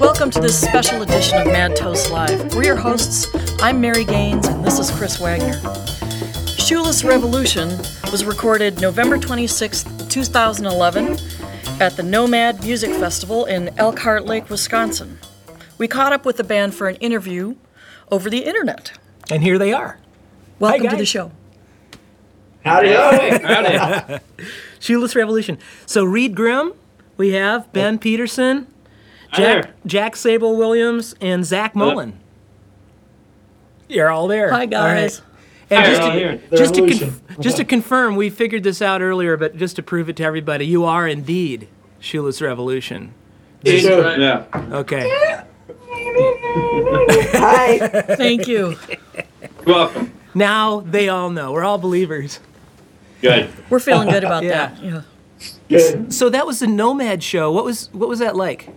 Welcome to this special edition of Mad Toast Live. We're your hosts. I'm Mary Gaines, and this is Chris Wagner. Shoeless Revolution was recorded November 26, 2011, at the Nomad Music Festival in Elkhart Lake, Wisconsin. We caught up with the band for an interview over the internet. And here they are. Welcome to the show. Howdy, howdy. Howdy. Shoeless Revolution. So Reed Grimm, we have Ben Peterson, Jack, there. Jack Sable Williams, and Zach Mullen. You're all there. Hi, guys. All right. And Hi, just, to, here. just, to Revolution. conf- just to confirm, we figured this out earlier, but just to prove it to everybody, you are indeed Shoeless Revolution. Sure. Yeah. Okay. Hi. Thank you. Welcome. now they all know. We're all believers. Good. We're feeling good about Yeah. that. Yeah. Good. So that was the Nomad show. What was what was that like?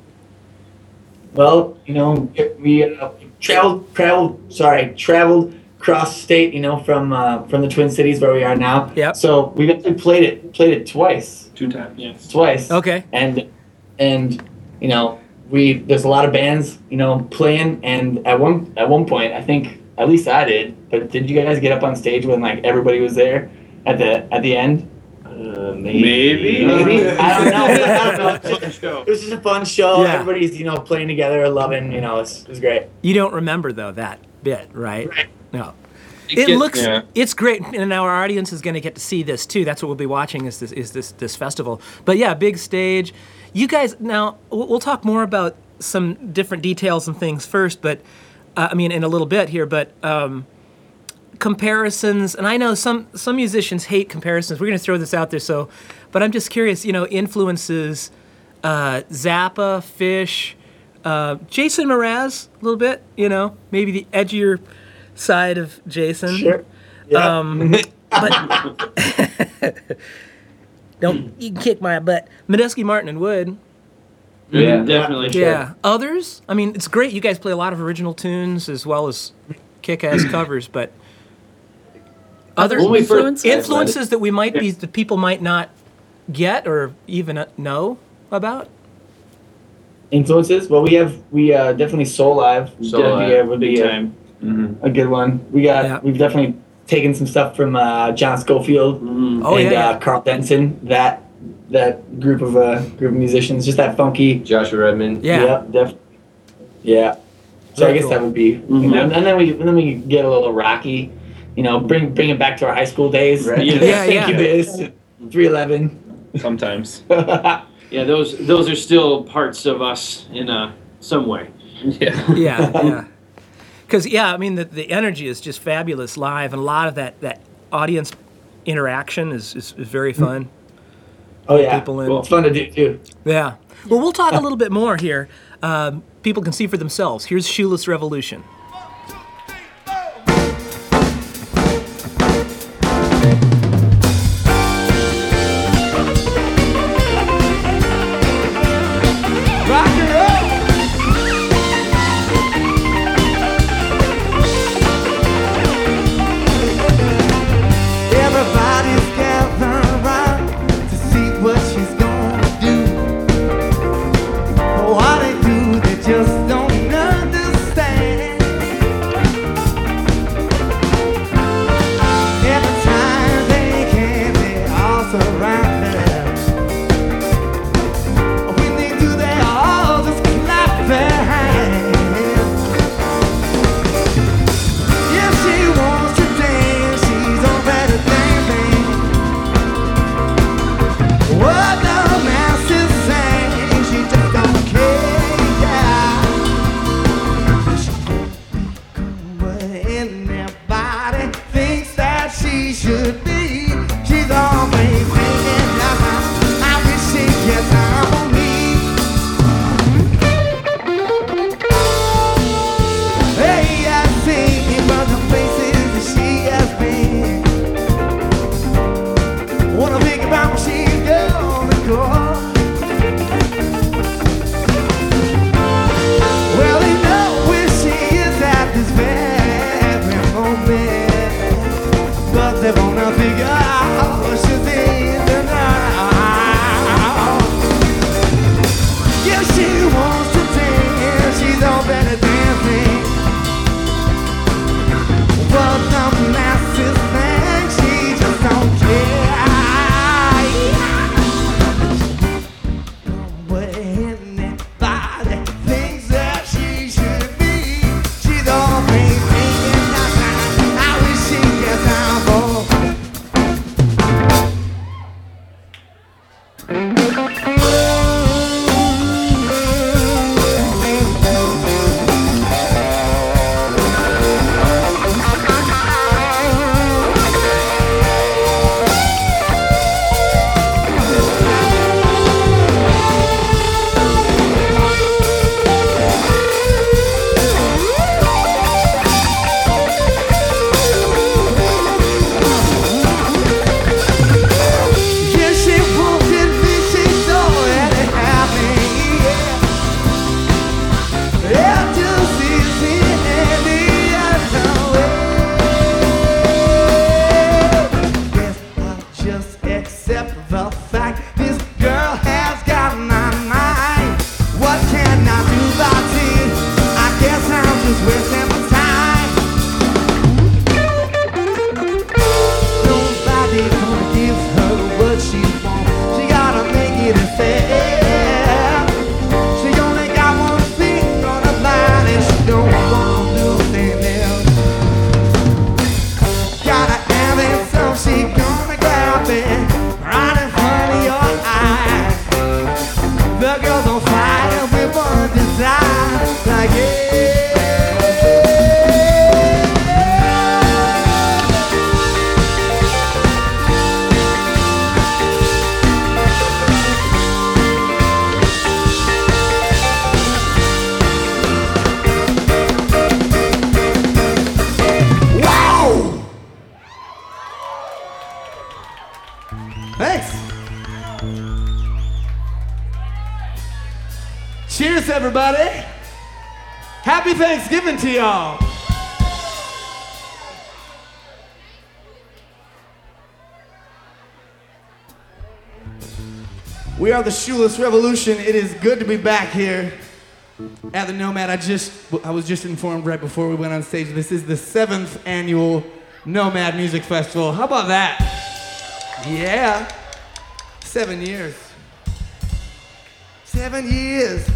Well, you know, we uh, traveled, traveled, sorry, traveled across state, you know, from uh, from the Twin Cities where we are now. Yep. So we've actually played it, played it twice, Two times. Yes. twice. Okay. And and you know, we there's a lot of bands, you know, playing, and at one at one point, I think at least I did. But did you guys get up on stage when like everybody was there at the at the end? Uh, Maybe. Maybe. I don't know. I don't know. Fun show. It was just a fun show. Yeah. Everybody's, you know, playing together, loving, you know, it's, it was great. You don't remember though that bit, right? Right. No. It It gets- looks yeah. it's great, and our audience is going to get to see this too. That's what we'll be watching is this is this this festival. But yeah, big stage. You guys now we'll we'll talk more about some different details and things first, but uh, I mean in a little bit here. But um, comparisons, and I know some some musicians hate comparisons. We're going to throw this out there, so. But I'm just curious, you know, influences uh, Zappa, Phish, uh, Jason Mraz a little bit. You know, maybe the edgier side of Jason. Sure. Yeah. Um, but don't you can kick my butt. Medeski, Martin, and Wood. Yeah, definitely. Yeah. Others. I mean, it's great. You guys play a lot of original tunes as well as kick-ass covers, but other When first- influences? influences that we might be that people might not get or even uh, know about. Influences? Well, we have, we uh, definitely Soulive. Soul Live, uh, would big be a. Mm-hmm. a good one. We got, Yeah. we've definitely taken some stuff from uh, John Scofield Oh and yeah, yeah. Uh, Karl Denson. That that group of uh, group of musicians, just that funky. Joshua Redman. yeah. Yep, def- yeah. So I guess cool. that would be, you Mhm. know, and then we and then we get a little rocky, you know, bring bring it back to our high school days. Right. Yeah. Yeah, yeah. Incubus, three eleven. Sometimes. Yeah, those those are still parts of us in uh, some way. Yeah. yeah, yeah. Because yeah, I mean the, the energy is just fabulous live, and a lot of that that audience interaction is is, is very fun. Oh yeah, People in- Well, it's fun to do too. Yeah. Well, we'll talk a little bit more here. Um, people can see for themselves. Here's Shoeless Revolution. We are the Shoeless Revolution. It is good to be back here at the Nomad. I just I was just informed right before we went on stage. This is the seventh annual Nomad Music Festival. How about that? Yeah, seven years. Seven years.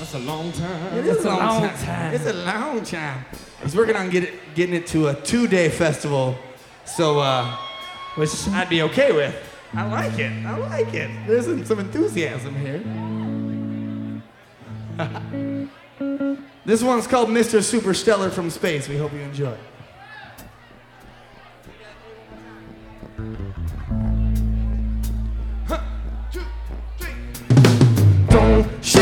That's a long time. It is a long, long time. time. It's a long time. He's working on get it, getting it to a two-day festival, so uh, which I'd be okay with. I like it. I like it. There's some, enthusiasm here. this one's called Mr. Superstellar from Space. We hope you enjoy. Don't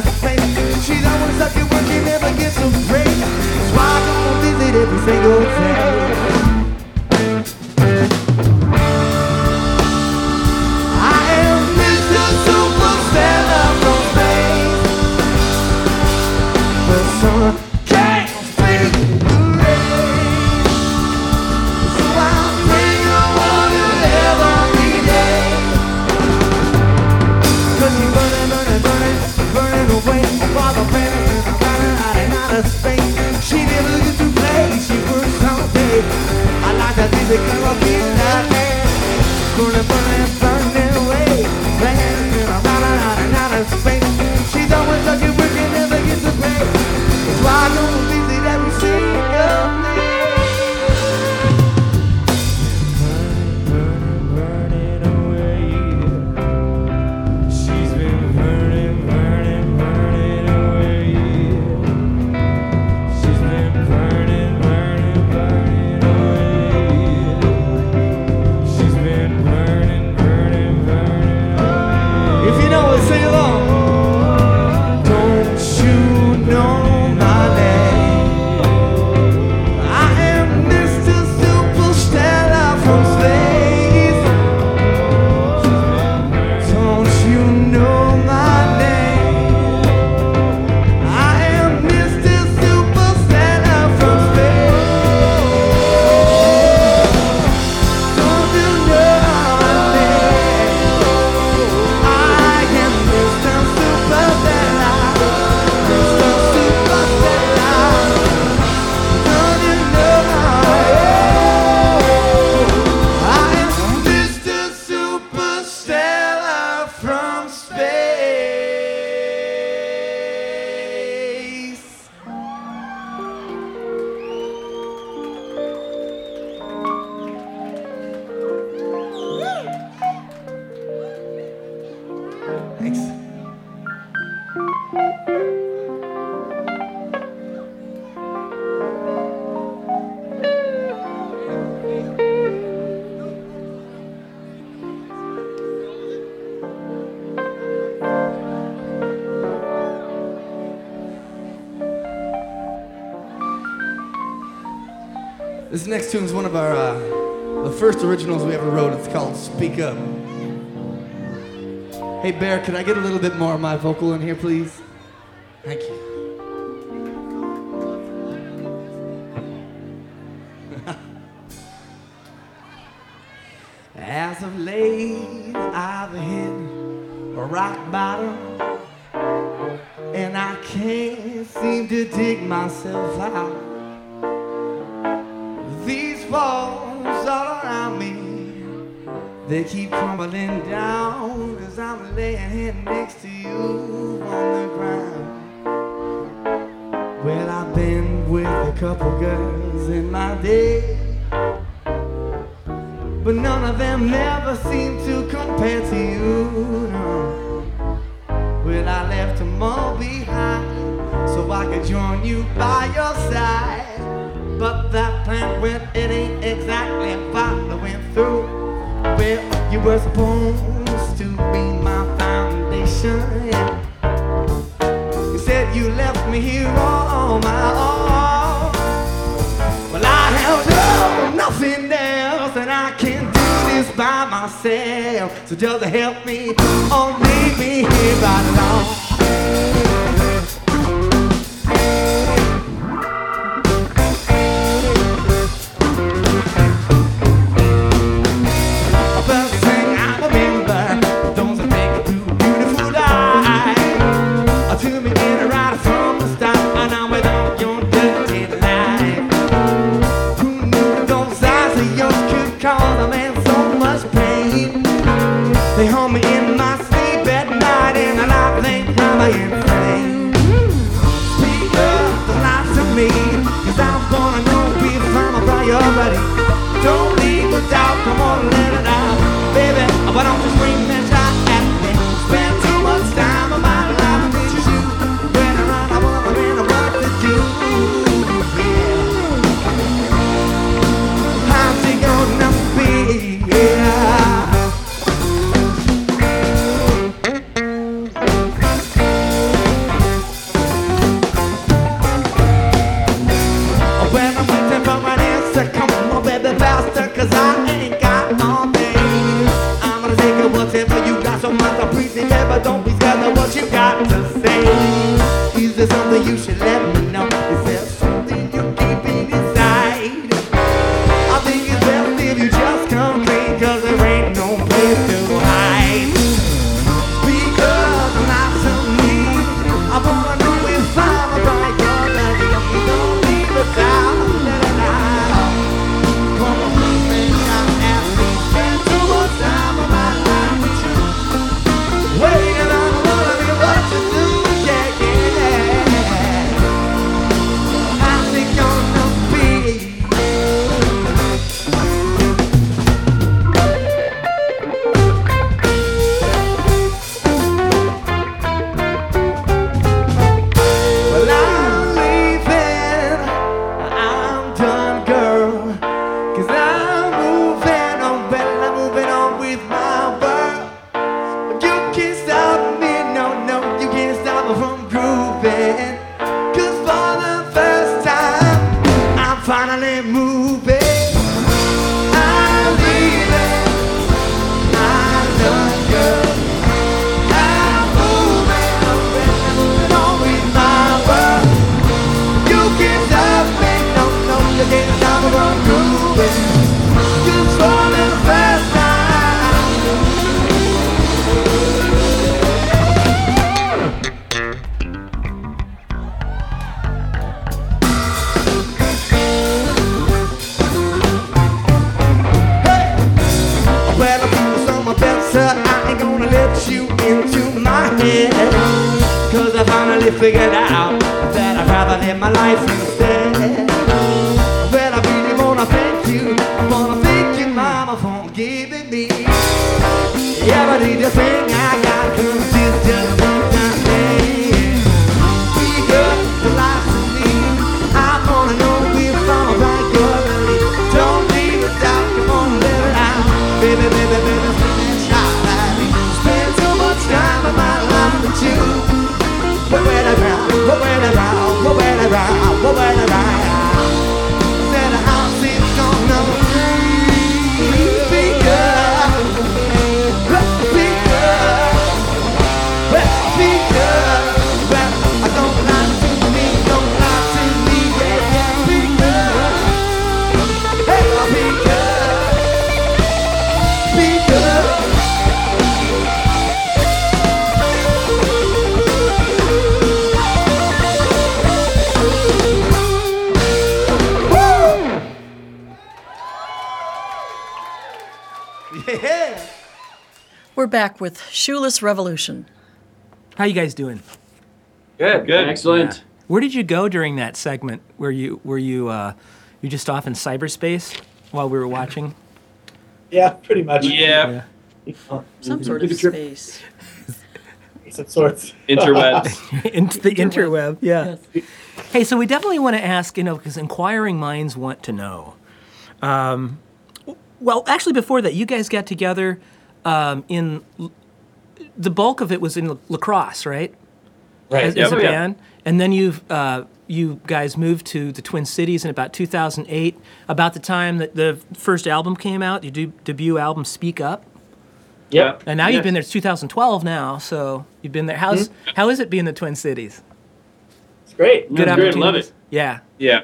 husband. She's always stuck at work, she never gets a break. That's why I go visit every single day. space. She never used to play, she works all day. I like that music, I rock it that. Gonna This next tune is one of our uh, the first originals we ever wrote. It's called "Speak Up." Hey Bear, can I get a little bit more of my vocal in here, please? Thank you. We're back with Shoeless Revolution. How you guys doing? Good. Good. Excellent. Where did you go during that segment? Were you were you uh, you just off in cyberspace while we were watching? Yeah, pretty much. Yeah. Some sort of a space. of sorts. Interwebs. into the interweb. Yeah. Hey, so we definitely want to ask, you know, because inquiring minds want to know. Um, well, actually, before that, you guys got together um, in the bulk of it was in La Crosse, right? Right. As, Yep. as a Oh, yeah. band, and then you've uh, you guys moved to the Twin Cities in about 2008, about the time that the first album came out, your de- debut album, Speak Up. Yep. And now you've been there. It's 2012 now, so you've been there. How's how is it being in the Twin Cities? It's great. Good That's great, opportunities. love it. Yeah. Yeah.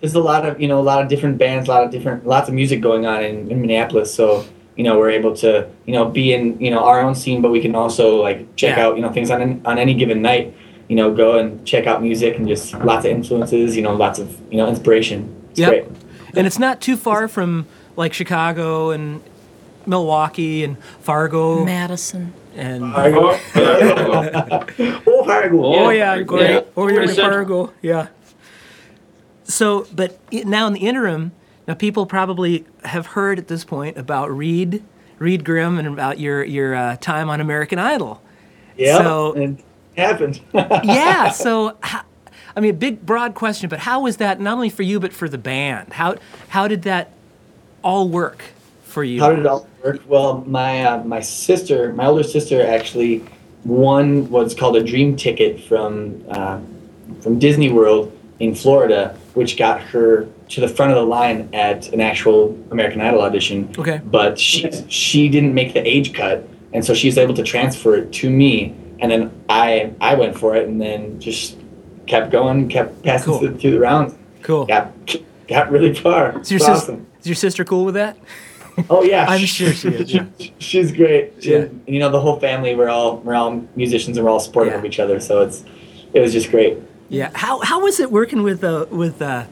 there's a lot of you know a lot of different bands, a lot of different lots of music going on in, in Minneapolis. So you know we're able to you know be in you know our own scene, but we can also like check Yeah. out you know things on an, on any given night. You know, go and check out music and just lots of influences. You know, lots of you know inspiration. It's Yep. great. And it's not too far from like Chicago and Milwaukee and Fargo Madison. and Fargo. oh, Fargo. oh Yeah. yeah, great. Yeah. Over here in Fargo, yeah. So, but now in the interim, now people probably have heard at this point about Reed, Reed Grimm, and about your your uh, time on American Idol. Yeah. So- and it happened. yeah. So, I mean, a big, broad question, but how was that not only for you but for the band? How how did that all work for you? How did it all work? Well, my uh, my sister, my older sister, actually won what's called a dream ticket from uh, from Disney World in Florida, which got her to the front of the line at an actual American Idol audition. Okay. But she she didn't make the age cut, and so she was able to transfer it to me, and then I I went for it, and then just kept going, kept passing Cool. through, through the rounds, Cool. got got really far. Is your, It's sis- awesome. is your sister cool with that? Oh yeah, I'm sure she is, yeah. She's great. She- Yeah. You know, the whole family. We're all we're all musicians and we're all supportive Yeah. of each other. So it's it was just great. Yeah. How how was it working with uh, with uh,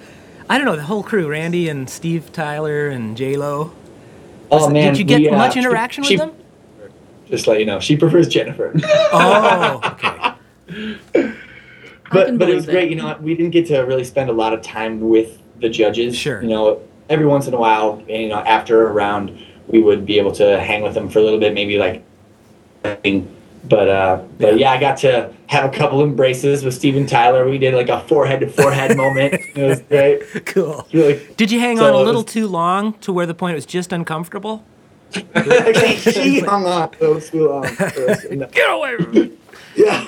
I don't know the whole crew, Randy and Steve Tyler and J Lo? Oh man, Did you get we, uh, much interaction she- with them? Just let you know, she prefers Jennifer. Oh, okay. But but it was that. great. You know, we didn't get to really spend a lot of time with the judges. Sure. You know, every once in a while, you know, after a round, we would be able to hang with them for a little bit, maybe like. But uh, but yeah, I got to have a couple embraces with Steven Tyler. We did like a forehead to forehead moment. It was great. Cool. Really Did you hang So on a little was- too long to where the point it was just uncomfortable? she hung on so too long. No. Get away from me. Yeah.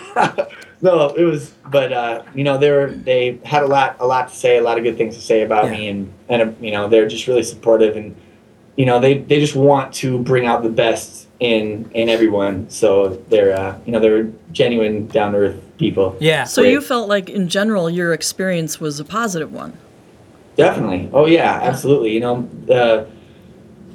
no, it was, but uh, you know, they were they had a lot a lot to say, a lot of good things to say about Yeah. me, and and uh, you know, they're just really supportive, and you know, they they just want to bring out the best in in everyone. So they're uh, you know they're genuine, down to earth people. Yeah. So Great. you felt like, in general, your experience was a positive one. Definitely. Oh yeah, absolutely. You know, the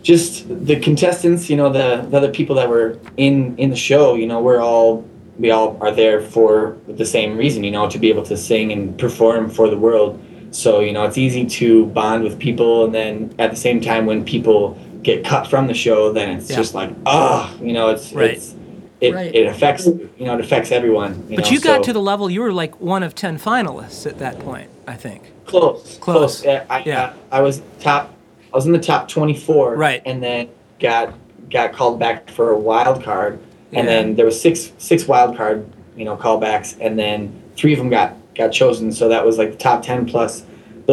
just the contestants. You know, the, the other people that were in in the show. You know, we're all we all are there for the same reason. You know, to be able to sing and perform for the world. So you know, it's easy to bond with people, and then at the same time, when people get cut from the show, then it's Yeah. just like, ah, you know, it's Right. it's it, Right. it affects you know it affects everyone. You But know, you got so- to the level you were like one of ten finalists at that point, I think. Close, Close. close. Yeah, I, Yeah. I, I was top. I was in the top twenty-four. Right. And then got got called back for a wild card, and Yeah. then there was six six wild card you know callbacks, and then three of them got got chosen. So that was like the top ten plus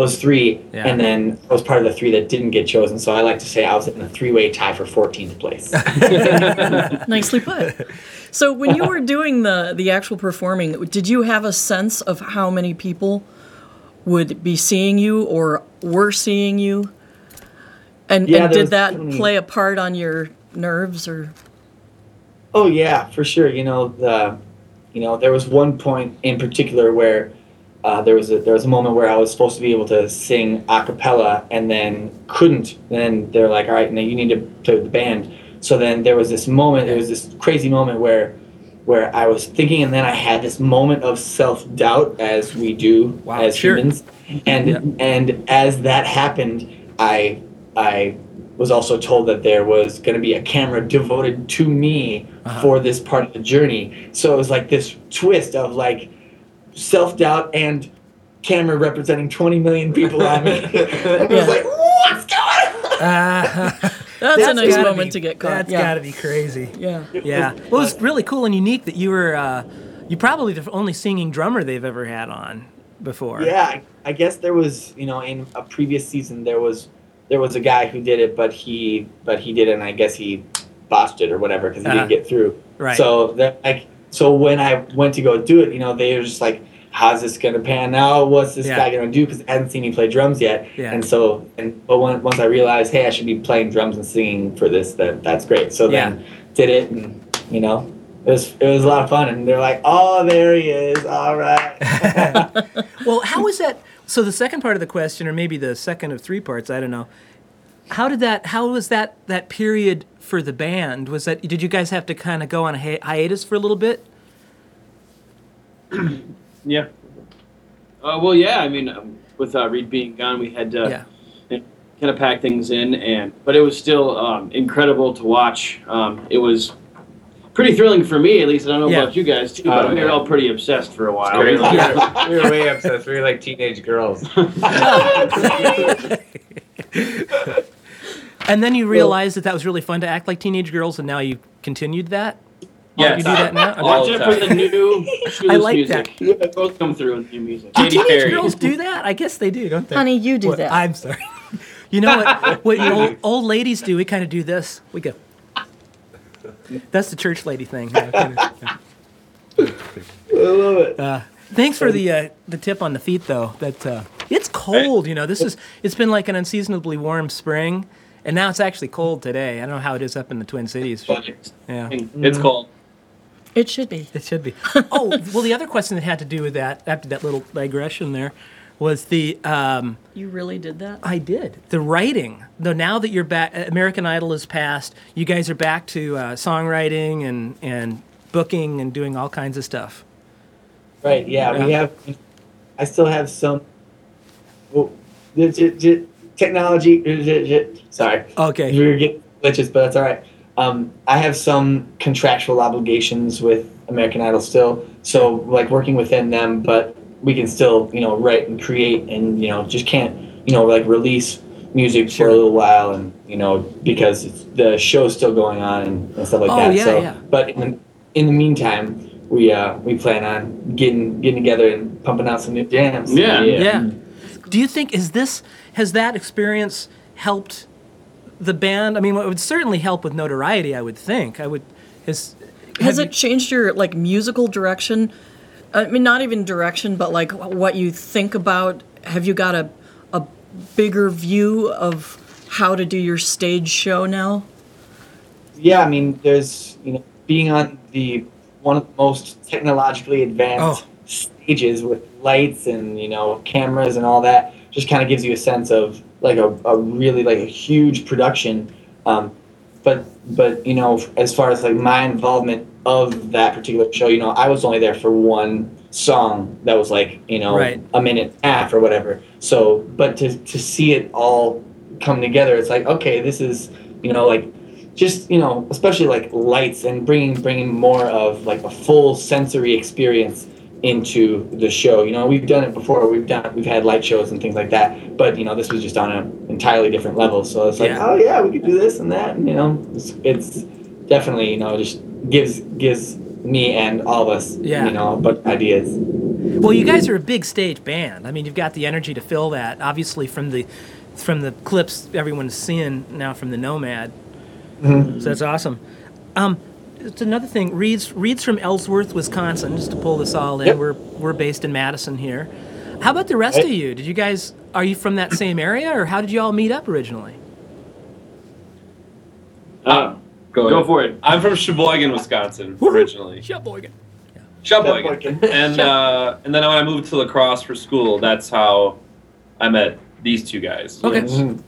those three, Yeah. and then I was part of the three that didn't get chosen. So I like to say I was in a three-way tie for 14th place. Nicely put. So when you were doing the the actual performing, did you have a sense of how many people would be seeing you or were seeing you? And, Yeah, and did that definitely- play a part on your nerves or Oh yeah, for sure. You know the, you know there was one point in particular where uh, there was a there was a moment where I was supposed to be able to sing a cappella and then couldn't. Then they're like, all right, now you need to play with the band. So then there was this moment. There was this crazy moment where where I was thinking, and then I had this moment of self doubt, as we do Wow, as sure. humans. And Yeah. and as that happened, I I was also told that there was going to be a camera devoted to me Uh-huh. for this part of the journey. So it was like this twist of like self doubt and camera representing 20 million people on me. and it was like, what's going on? Uh, That's, a nice moment be- to get caught. That's yeah. got to be crazy. yeah. Yeah. Well, it's really cool and unique that you were, uh, you probably the only singing drummer they've ever had on before. Yeah, I- I guess there was, you know, in a previous season there was there was a guy who did it, but he but he did it, and I guess he botched it or whatever because he Uh-huh. didn't get through. Right. So that like so when I went to go do it, you know, they were just like, "How's this gonna pan out? What's this Yeah. guy gonna do?" Because I hadn't seen me play drums yet. Yeah. And so and but when, once I realized, hey, I should be playing drums and singing for this, that that's great. So then did it, and you know. It was, it was a lot of fun, and they're like, "Oh, there he is! All right." Well, how was that? So the second part of the question, or maybe the second of three parts, I don't know. How did that? How was that that period for the band? Was that? Did you guys have to kind of go on a hi- hiatus for a little bit? Yeah. Uh, well, yeah. I mean, um, with uh, Reed being gone, we had to Yeah. kind of pack things in, and but it was still um, incredible to watch. Um, it was pretty thrilling for me, at least. I don't know Yeah. about you guys too, but Oh, we were yeah. all pretty obsessed for a while. We were like- we were way obsessed. We were like teenage girls. And then you realized that that was really fun to act like teenage girls, and now you continued that. Yeah, you do that now. all Watch the out for the new Shoeless like music. They both come through in the new music. Do Katy teenage Perry. girls do that? I guess they do, don't they? Honey, you do What- that. I'm sorry. You know what? What old, old ladies do? We kind of do this. We go. That's the church lady thing. Yeah, kinda, yeah. I love it. Uh, thanks for the uh, the tip on the feet, though. That uh, it's cold. You know, this is it's been like an unseasonably warm spring, and now it's actually cold today. I don't know how it is up in the Twin Cities. Yeah, It's cold. It should be. it should be. Oh, well, the other question that had to do with that, after that little digression there, was the um, You really did that? I did the writing. Though now that you're back, American Idol is past. You guys are back to uh, songwriting and and booking and doing all kinds of stuff. Right. Yeah, we have. I still have some. Well, technology. Sorry. Okay. We were getting glitches, but that's all right. Um, I have some contractual obligations with American Idol still, so like working within them, but we can still, you know, write and create, and you know, just can't, you know, like release music Sure. for a little while, and you know, because it's, the show's still going on and, and stuff like Oh, that. yeah, so, yeah. but in the, in the meantime, we uh, we plan on getting getting together and pumping out some new jams. Yeah. Yeah. Do you think is this has that experience helped the band? I mean, it would certainly help with notoriety. I would think. I would. Has Has have it changed your like musical direction? I mean, not even direction, but like what you think about. Have you got a a bigger view of how to do your stage show now? Yeah, I mean, there's you know being on the one of the most technologically advanced Oh. stages with lights and you know cameras and all that just kind of gives you a sense of like a, a really like a huge production. Um, but but you know as far as like my involvement of that particular show, you know I was only there for one song that was like you know Right. a minute and a half or whatever. So but to to see it all come together, it's like okay, this is you know like just you know especially like lights and bringing bringing more of like a full sensory experience into the show you know we've done it before we've done we've had light shows and things like that but you know this was just on an entirely different level so it's like Yeah. oh yeah we could do this and that and you know it's, it's definitely you know just gives gives me and all of us Yeah. you know but ideas Well, you guys are a big stage band. I mean, you've got the energy to fill that. Obviously, from the from the clips everyone's seeing now from the Nomad. So that's awesome. Um, it's another thing. Reed's Reed's from Ellsworth, Wisconsin. Just to pull this all in, Yep. we're we're based in Madison here. How about the rest of you? Did you guys are you from that same area, or how did you all meet up originally? Uh, Go, go for it. I'm from Sheboygan, Wisconsin, originally. Sheboygan. Sheboygan. Sheboygan. and uh, and then when I moved to La Crosse for school, that's how I met these two guys. Okay. Mhm.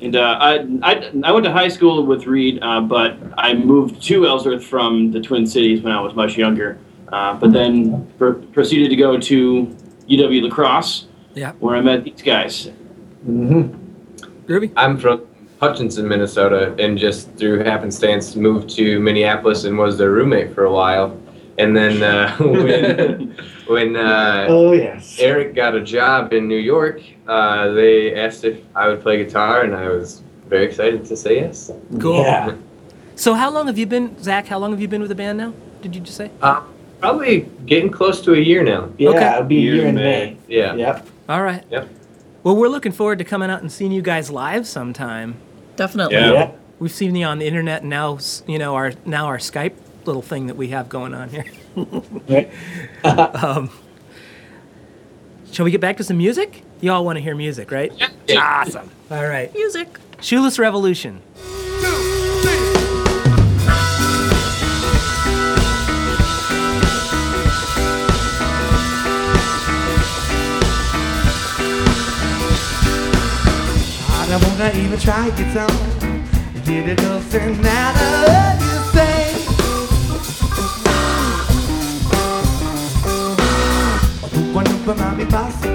And uh, I, I, I went to high school with Reed, uh, but I moved to Ellsworth from the Twin Cities when I was much younger. Uh, but then pr- proceeded to go to UW La Crosse, Yeah. where I met these guys. Mhm. Ruby. I'm from Hutchinson, Minnesota, and just through happenstance moved to Minneapolis and was their roommate for a while. And then uh, when when uh, Oh yes. Eric got a job in New York, uh, they asked if I would play guitar, and I was very excited to say yes. Cool. Yeah. So how long have you been, Zach? How long have you been with the band now? Did you just say? Uh, probably getting close to a year now. Yeah. Okay. It'll be a Year year in in May. Yeah. Yep. All right. Yep. Well, we're looking forward to coming out and seeing you guys live sometime. Definitely. Yeah. Yeah. We've seen you on the internet and now, you know, our now our Skype little thing that we have going on here. Right. Um, shall we get back to some music? You all want to hear music, right? Yeah. Awesome. All right. Music. Shoeless Revolution. I don't wanna even try it on. Did it doesn't matter what you say. Who wonder if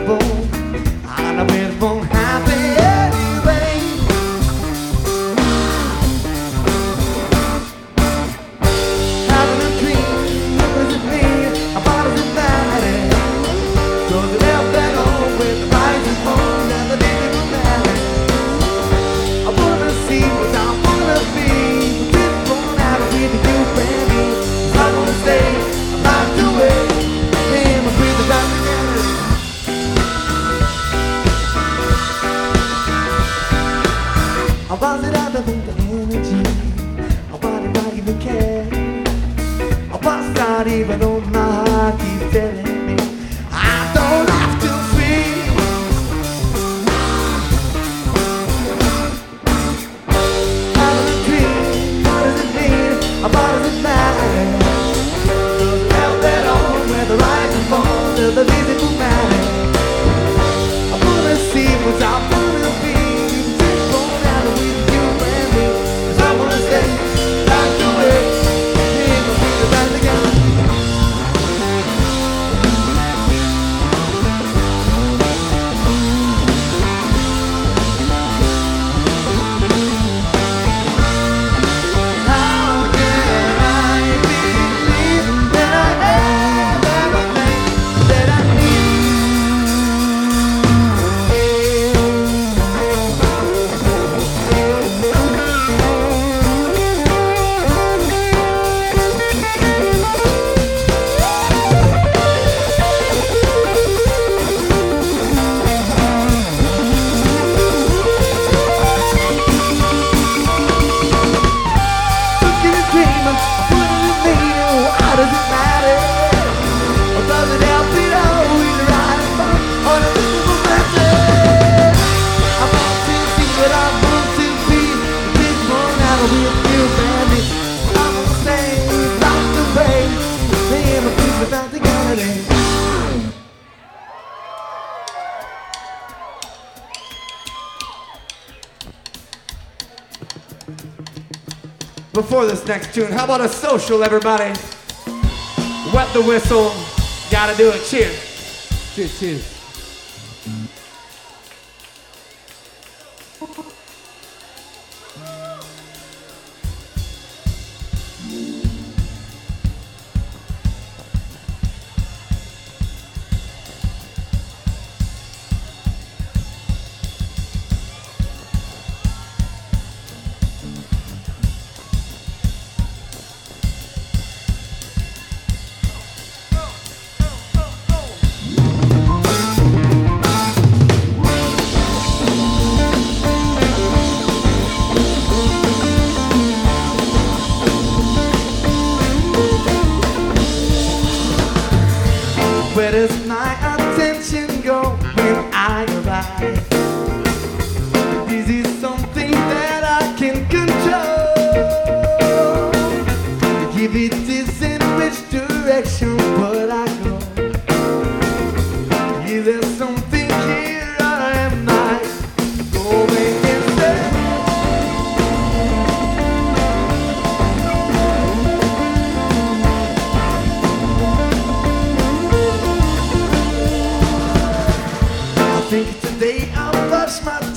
This next tune, how about a social, everybody? Wet the whistle. Gotta do it. Cheers. Cheers, cheers. Think today I'll brush my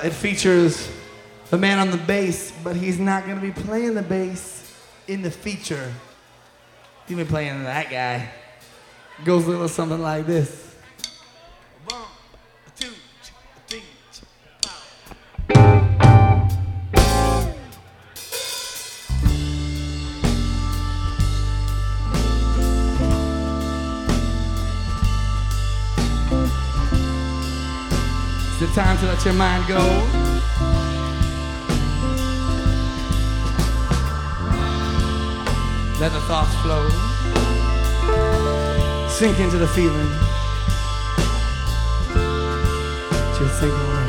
uh, it features a man on the bass, but he's not gonna be playing the bass. in the feature. You've be playing that guy. Goes a little something like this. Let your mind go. Let the thoughts flow. Sink into the feeling. Just sink away.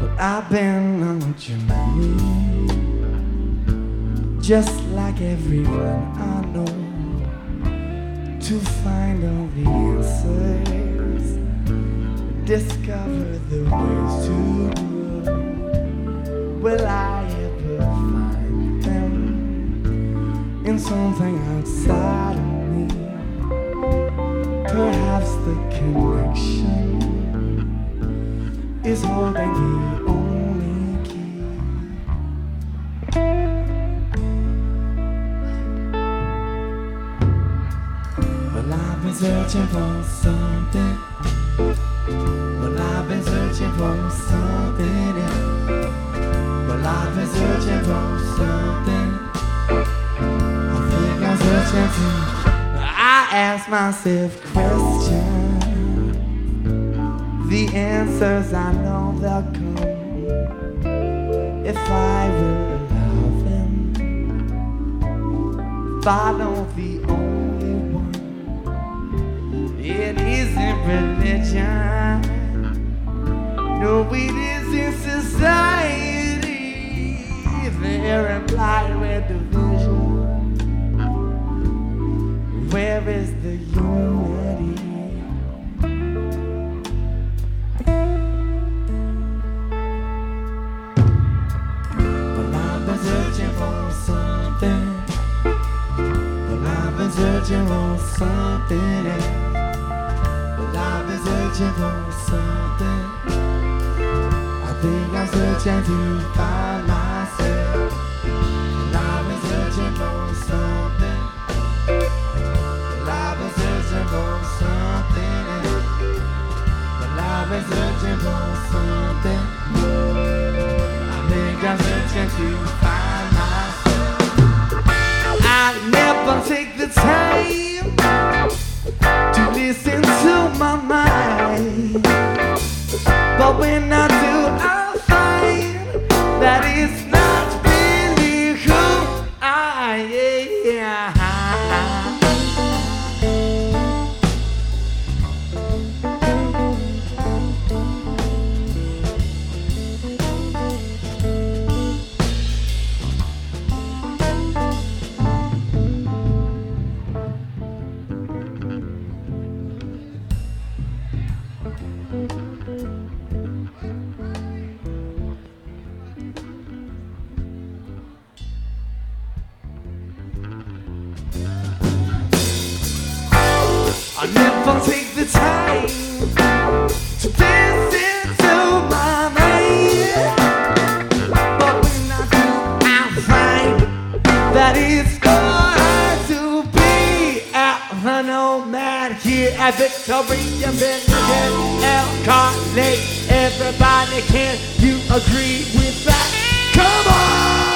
But I've been on a journey. Just like everyone know. To find all the answers. Discover the ways to grow. Will I ever find them in something outside of me? Perhaps the connection is holding the searching for something. Well, I've been searching for something. Yeah. Well, I've been searching for something. I think I'm searching too. I ask myself questions. The answers I know they'll come if I will allow them. Follow the religion. No, it isn't society. They're implied with division. Where is the unity? Well, I've been searching for something. Well, I've been searching for something. For something. I think I'm searching to find myself. I've searching for something. I've searching for something. I've searching for something. I think I'm searching to find myself. I never take the time my mind. But when I do, that it's going to be out a nomad here at Victoria Benedict El Carlet. Everybody, can you agree with that? Come on!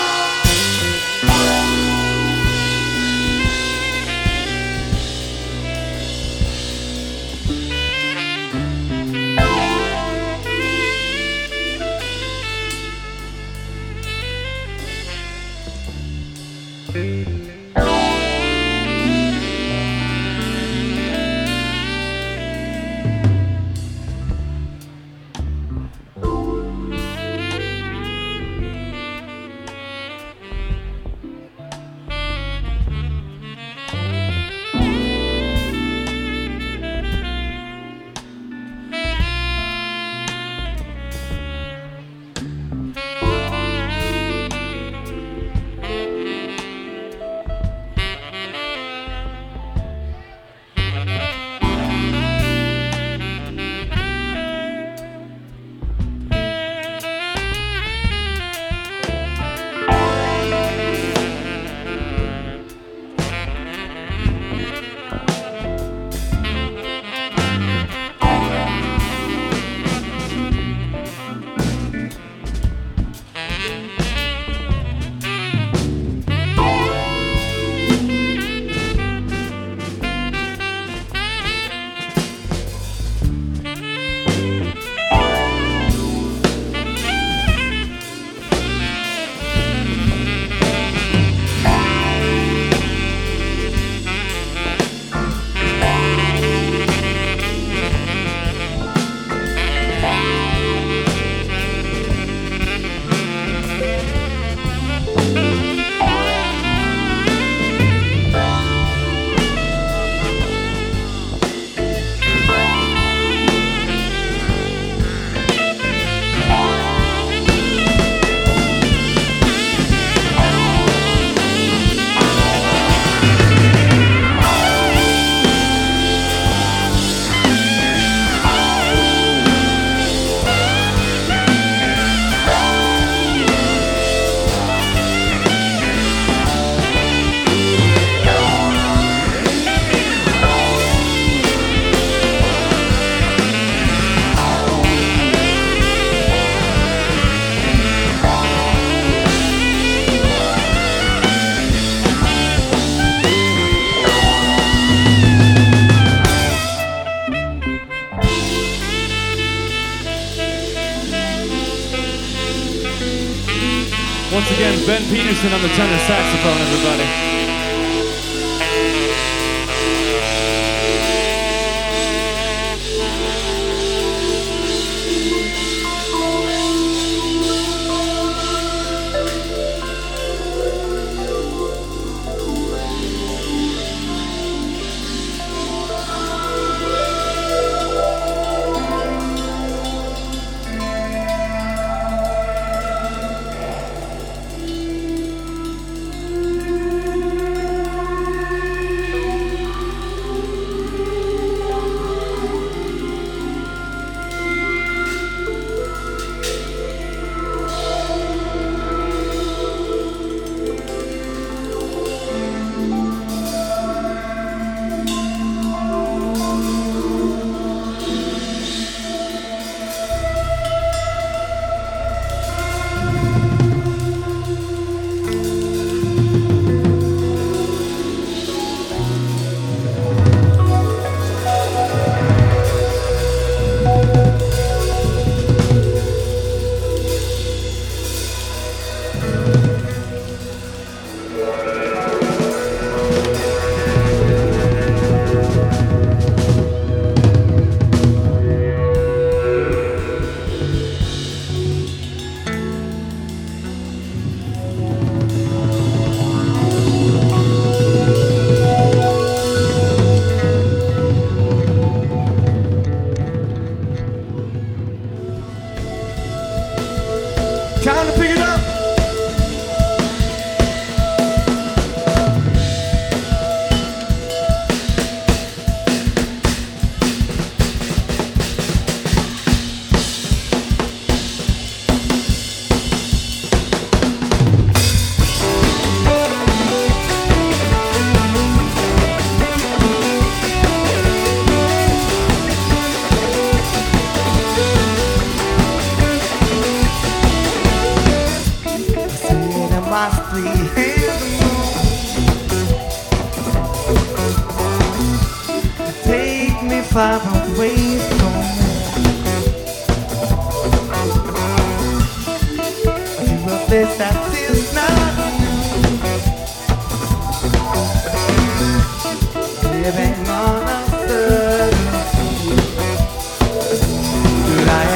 Ben Peterson on the tenor saxophone, everybody.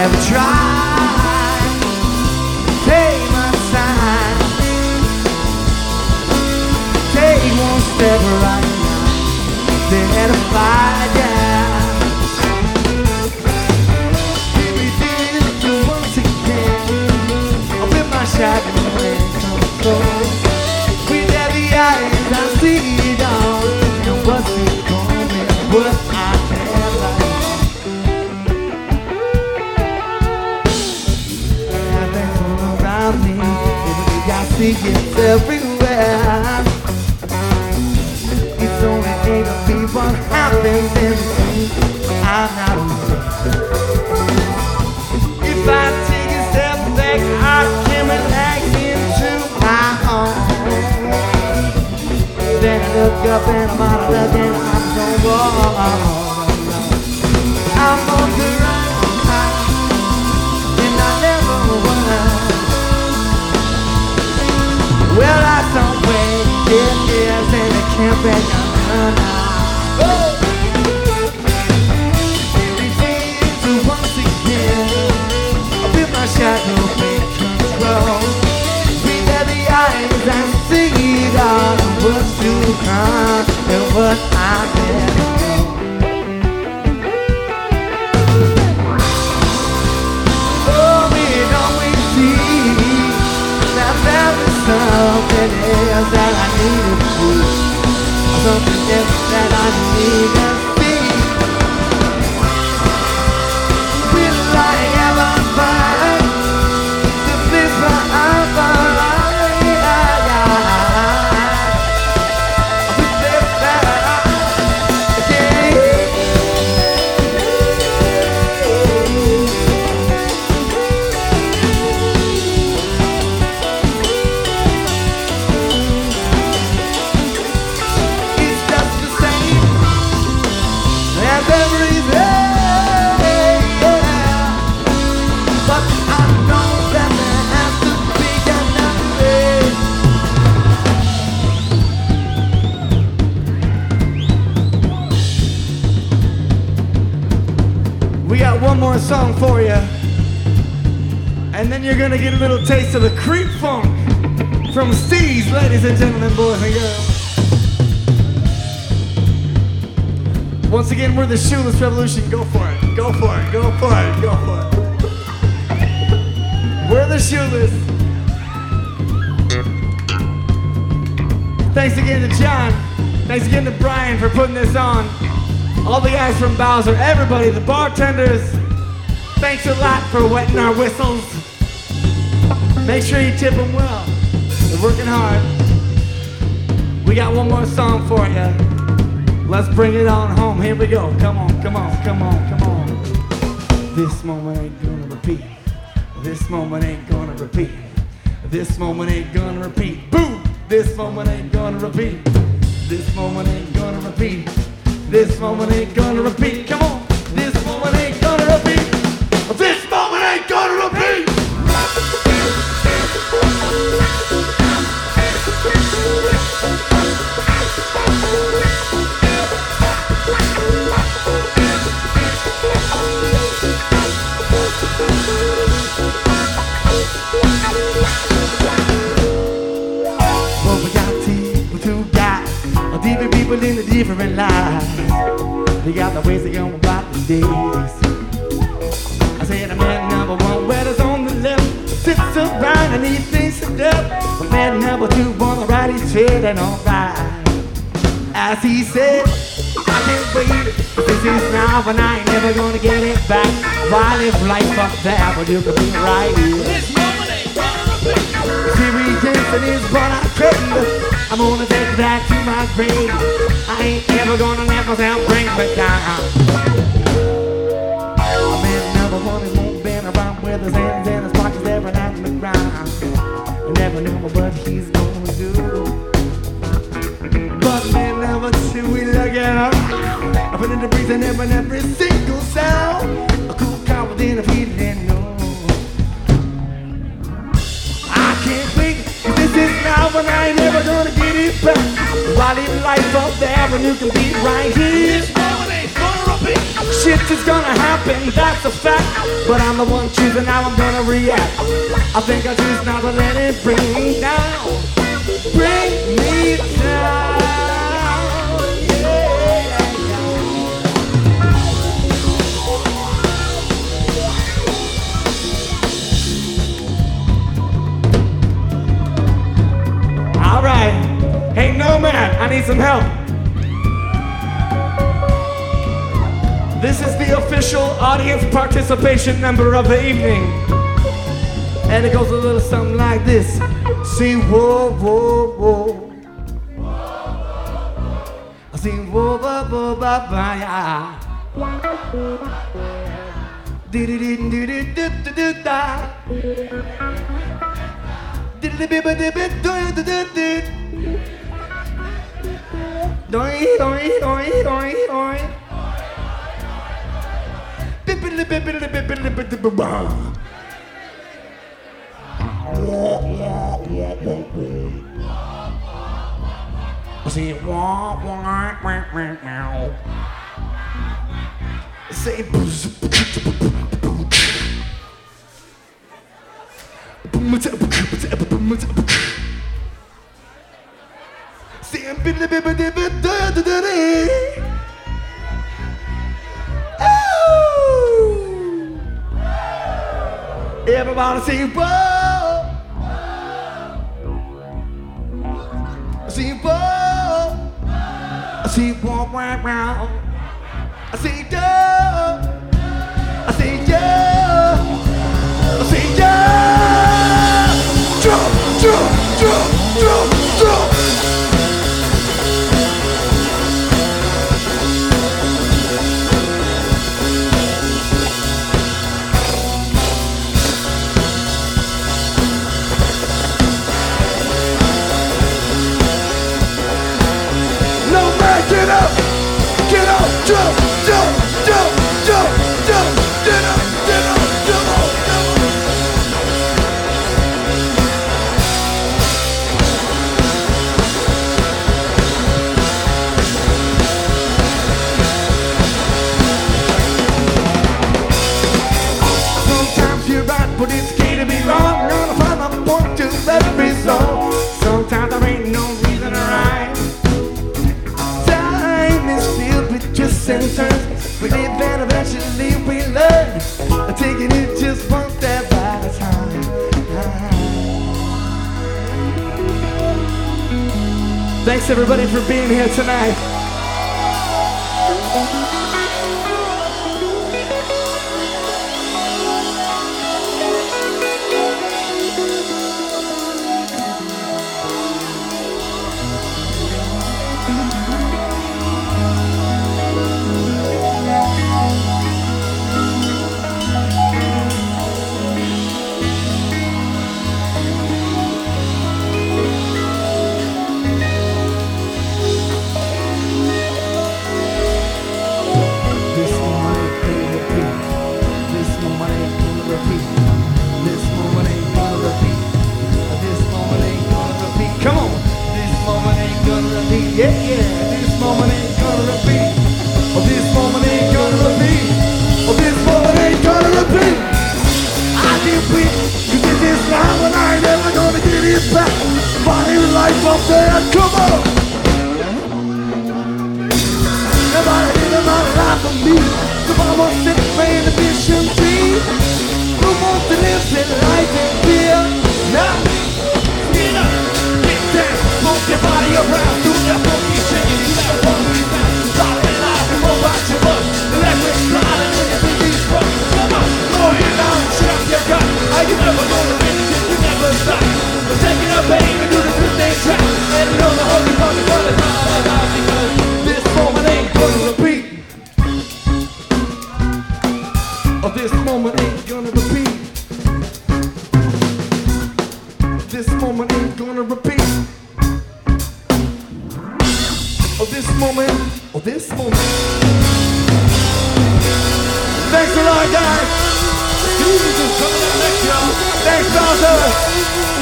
Could I up and I'm out and I'm so wrong. I'm on the side and I never. Well, I don't wait, it is, and it can't be done now. Oh! Once again feel my shadow in control. At the eyes and see it all, what's to come and what I known. Oh, we see that there is something else that I need to. Something else that I need again, we're the Shoeless Revolution. Go for it. Go for it. Go for it. Go for it. We're the Shoeless. Thanks again to John. Thanks again to Brian for putting this on. All the guys from Bowser, everybody, the bartenders. Thanks a lot for wetting our whistles. Make sure you tip them well. They're working hard. We got one more song for you. Let's bring it on home. Here we go. Come on, come on, come on, come on. This moment ain't gonna repeat. This moment ain't gonna repeat. This moment ain't gonna repeat. Boom! This moment ain't gonna repeat. This moment ain't gonna repeat. This moment ain't gonna repeat. Come on. But we got people, two guys, or different people in the different lives. They got the ways they go about the days. I said a man number one, where on the left, sits around and he thinks to death. But man number two, on the right, he's feeling alright. As he said, I can't wait. This is now, and I ain't never gonna get it back. While if life up there, but you could be right here. This moment ain't gonna repeat. Siri Jensen is what I crave. I'm gonna take that to my grave. I ain't ever gonna let myself bring me down. A man never wanted won't been around with his hands in his pockets, staring at the ground. I never knew what he's gonna do. But man never till we look at him. In the breeze and every, every single sound. A cool cow within a feeling no. I can't wait. This is now when I ain't never gonna get it back. While in life up there when you can be right here. This moment ain't gonna repeat. Shit is gonna happen, that's a fact. But I'm the one choosing how I'm gonna react. I think I choose now to let it bring me down. Bring me down. All right. Hey, Nomad, I need some help. This is the official audience participation number of the evening. And it goes a little something like this. See, whoa, whoa, whoa. I see, whoa, whoa, whoa, ba, ba, yeah. Do, do, do, do, do, do, do, da do doi, doi, doi, doi. Bippity, bippity, bippity. See, Everybody say whoa. Whoa. I see whoa. I see duh. Strong, gonna find a point to every song. Sometimes there ain't no reason to rhyme. Time is filled with twists and turns. We live and eventually we learn. Taking it just one step at a time. Thanks everybody for being here tonight. Back. Body life up there. Come on. Nobody in my life for me. The mama said playing the vision tree. Who wants to live their life in fear? Now, get up, get down, move your body around, do the Thanks a lot, guys. Jesus coming up next, y'all. Thanks, Doctor.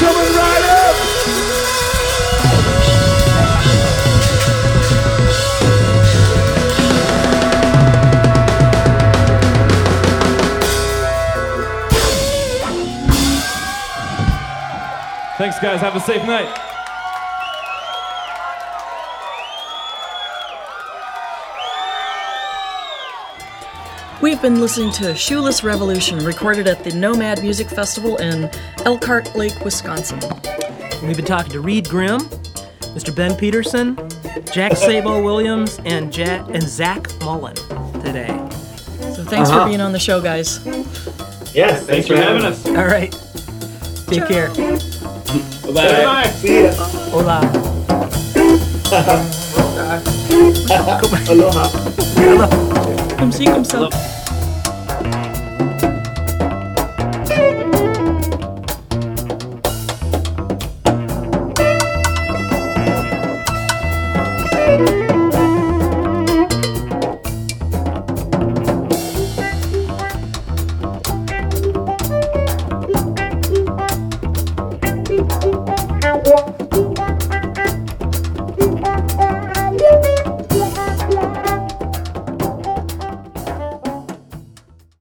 Coming right up. Thanks, guys. Have a safe night. We've been listening to Shoeless Revolution, recorded at the Nomad Music Festival in Elkhart Lake, Wisconsin. We've been talking to Reed Grimm, Mr. Ben Peterson, Jack Sabo Williams, and Jack and Zach Mullen today. So thanks for uh-huh. being on the show, guys. Yes, Thanks for having us. All right. Take care. Bye. See ya. Hola. Aloha. Come see himself.